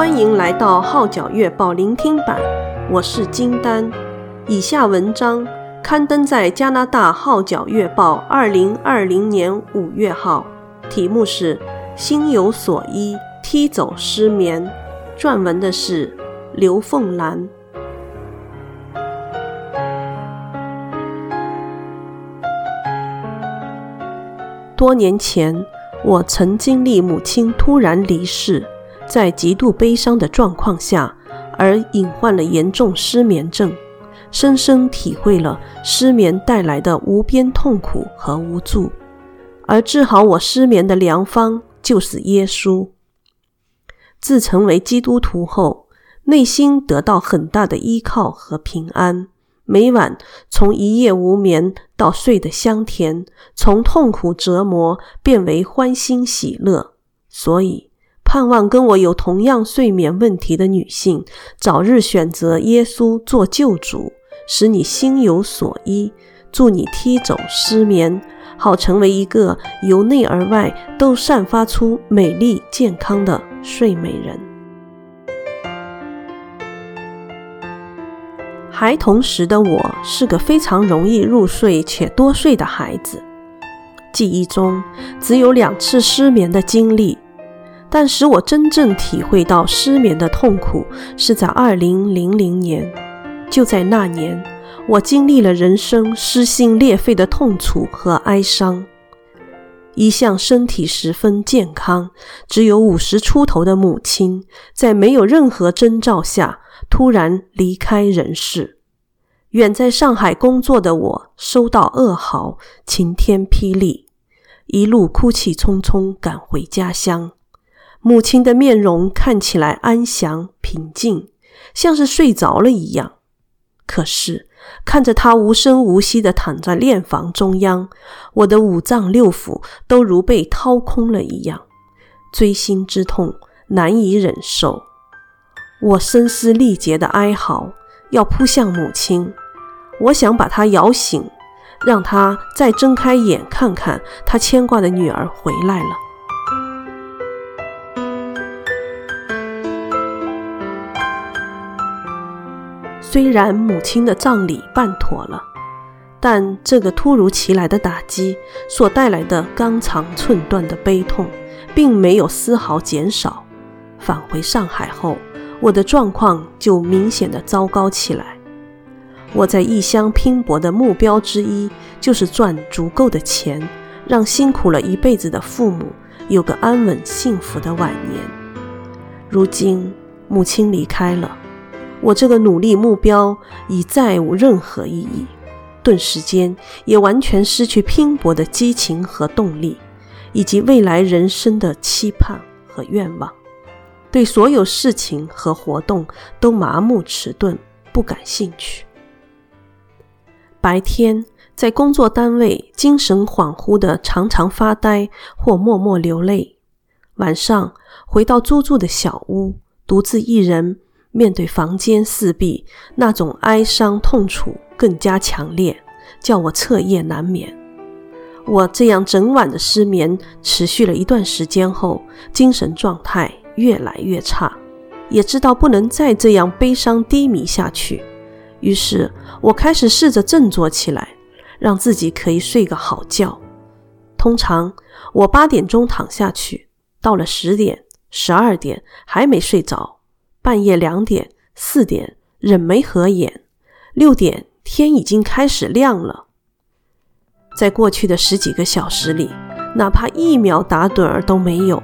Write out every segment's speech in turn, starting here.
欢迎来到《号角月报》聆听版，我是金丹。以下文章刊登在加拿大《号角月报》二零二零年五月号，题目是《心有所依，踢走失眠》，撰文的是刘凤兰。多年前，我曾经历母亲突然离世，在极度悲伤的状况下，而隐患了严重失眠症，深深体会了失眠带来的无边痛苦和无助。而治好我失眠的良方就是耶稣。自成为基督徒后，内心得到很大的依靠和平安。每晚从一夜无眠到睡得香甜，从痛苦折磨变为欢欣喜乐。所以，盼望跟我有同样睡眠问题的女性，早日选择耶稣做救主，使你心有所依。祝你踢走失眠，好成为一个由内而外都散发出美丽健康的睡美人。孩童时的我是个非常容易入睡且多睡的孩子，记忆中只有两次失眠的经历，但使我真正体会到失眠的痛苦是在2000年。就在那年，我经历了人生撕心裂肺的痛楚和哀伤。一向身体十分健康，只有五十出头的母亲，在没有任何征兆下，突然离开人世。远在上海工作的我收到噩耗，晴天霹雳，一路哭泣匆匆赶回家乡。母亲的面容看起来安详平静，像是睡着了一样。可是看着她无声无息地躺在殓房中央，我的五脏六腑都如被掏空了一样，锥心之痛难以忍受。我声嘶力竭的哀嚎，要扑向母亲。我想把她摇醒，让她再睁开眼看看她牵挂的女儿回来了。虽然母亲的葬礼办妥了，但这个突如其来的打击所带来的肝肠寸断的悲痛，并没有丝毫减少。返回上海后，我的状况就明显的糟糕起来。我在异乡拼搏的目标之一，就是赚足够的钱，让辛苦了一辈子的父母有个安稳幸福的晚年。如今母亲离开了，我这个努力目标已再无任何意义，顿时间也完全失去拼搏的激情和动力，以及未来人生的期盼和愿望。对所有事情和活动都麻木迟钝，不感兴趣。白天在工作单位精神恍惚的常常发呆或默默流泪，晚上回到租住的小屋，独自一人面对房间四壁，那种哀伤痛楚更加强烈，叫我彻夜难眠。我这样整晚的失眠持续了一段时间后，精神状态越来越差，也知道不能再这样悲伤低迷下去。于是我开始试着振作起来，让自己可以睡个好觉。通常我八点钟躺下去，到了十点、十二点还没睡着，半夜两点、四点仍没合眼，六点天已经开始亮了。在过去的十几个小时里，哪怕一秒打盹儿都没有。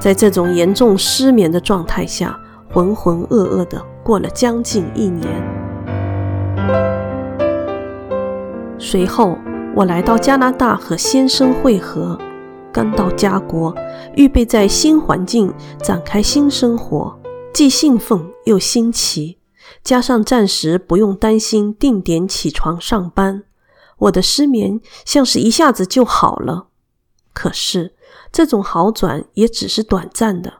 在这种严重失眠的状态下，浑浑噩噩的过了将近一年。随后，我来到加拿大和先生会合，刚到家国，预备在新环境展开新生活，既兴奋又新奇。加上暂时不用担心定点起床上班，我的失眠像是一下子就好了。可是，这种好转也只是短暂的。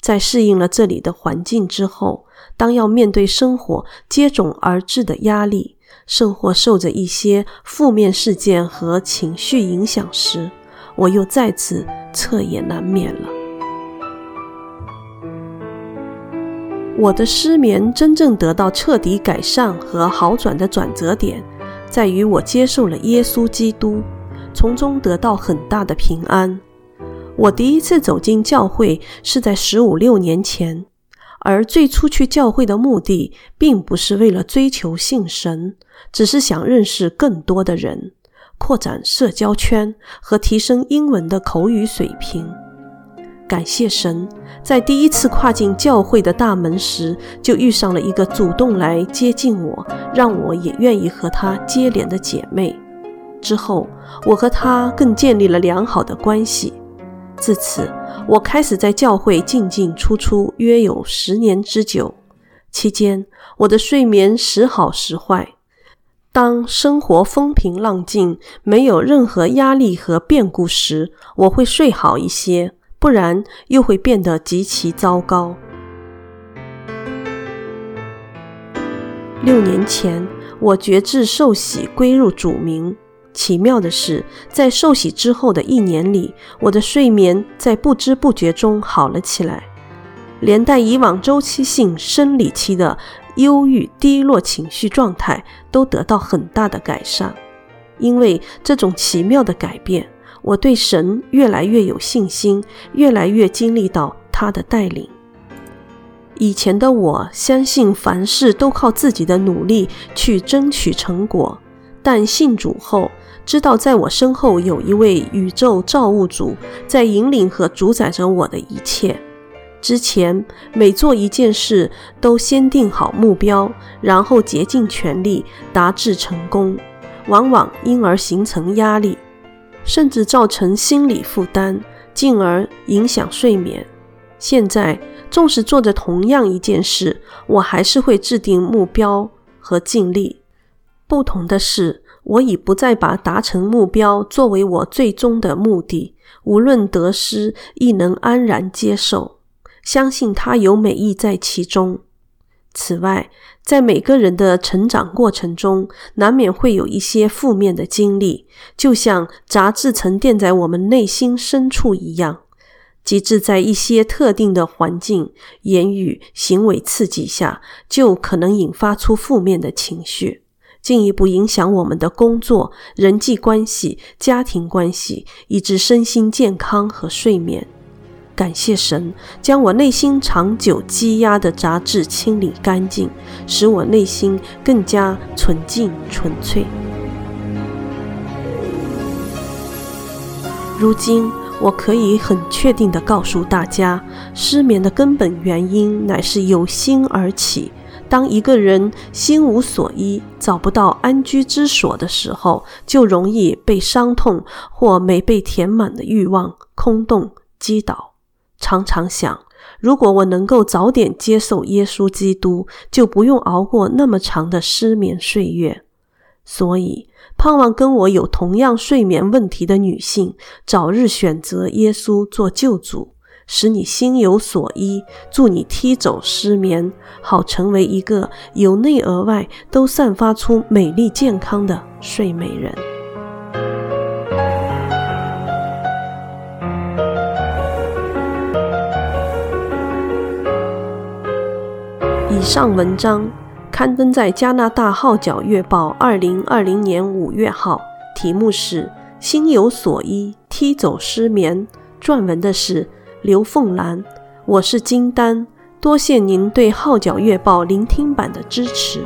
在适应了这里的环境之后，当要面对生活接踵而至的压力，甚或受着一些负面事件和情绪影响时，我又再次彻夜难眠了。我的失眠真正得到彻底改善和好转的转折点，在于我接受了耶稣基督，从中得到很大的平安。我第一次走进教会是在十五六年前，而最初去教会的目的，并不是为了追求信神，只是想认识更多的人，扩展社交圈和提升英文的口语水平。感谢神，在第一次跨进教会的大门时，就遇上了一个主动来接近我，让我也愿意和她接连的姐妹。之后，我和她更建立了良好的关系。自此，我开始在教会进进出出，约有十年之久。期间，我的睡眠时好时坏。当生活风平浪静，没有任何压力和变故时，我会睡好一些。不然又会变得极其糟糕。六年前，我决志受洗归入主名。奇妙的是，在受洗之后的一年里，我的睡眠在不知不觉中好了起来，连带以往周期性生理期的忧郁、低落情绪状态都得到很大的改善。因为这种奇妙的改变。我对神越来越有信心，越来越经历到他的带领。以前的我相信凡事都靠自己的努力去争取成果，但信主后，知道在我身后有一位宇宙造物主在引领和主宰着我的一切。之前每做一件事，都先定好目标，然后竭尽全力达至成功，往往因而形成压力。甚至造成心理负担，进而影响睡眠。现在，纵使做着同样一件事，我还是会制定目标和尽力。不同的是，我已不再把达成目标作为我最终的目的，无论得失，亦能安然接受，相信他有美意在其中。此外，在每个人的成长过程中，难免会有一些负面的经历，就像杂质沉淀在我们内心深处一样，及至在一些特定的环境、言语、行为刺激下，就可能引发出负面的情绪，进一步影响我们的工作、人际关系、家庭关系，以致身心健康和睡眠。感谢神，将我内心长久积压的杂质清理干净，使我内心更加纯净纯粹。如今，我可以很确定地告诉大家，失眠的根本原因乃是由心而起。当一个人心无所依，找不到安居之所的时候，就容易被伤痛或没被填满的欲望、空洞击倒。常常想，如果我能够早点接受耶稣基督，就不用熬过那么长的失眠岁月。所以，盼望跟我有同样睡眠问题的女性，早日选择耶稣做救主，使你心有所依，助你踢走失眠，好成为一个由内而外都散发出美丽健康的睡美人。以上文章刊登在加拿大《号角月报》二零二零年五月号，题目是《心有所依，踢走失眠》。撰文的是刘凤兰，我是金丹，多谢您对《号角月报》聆听版的支持。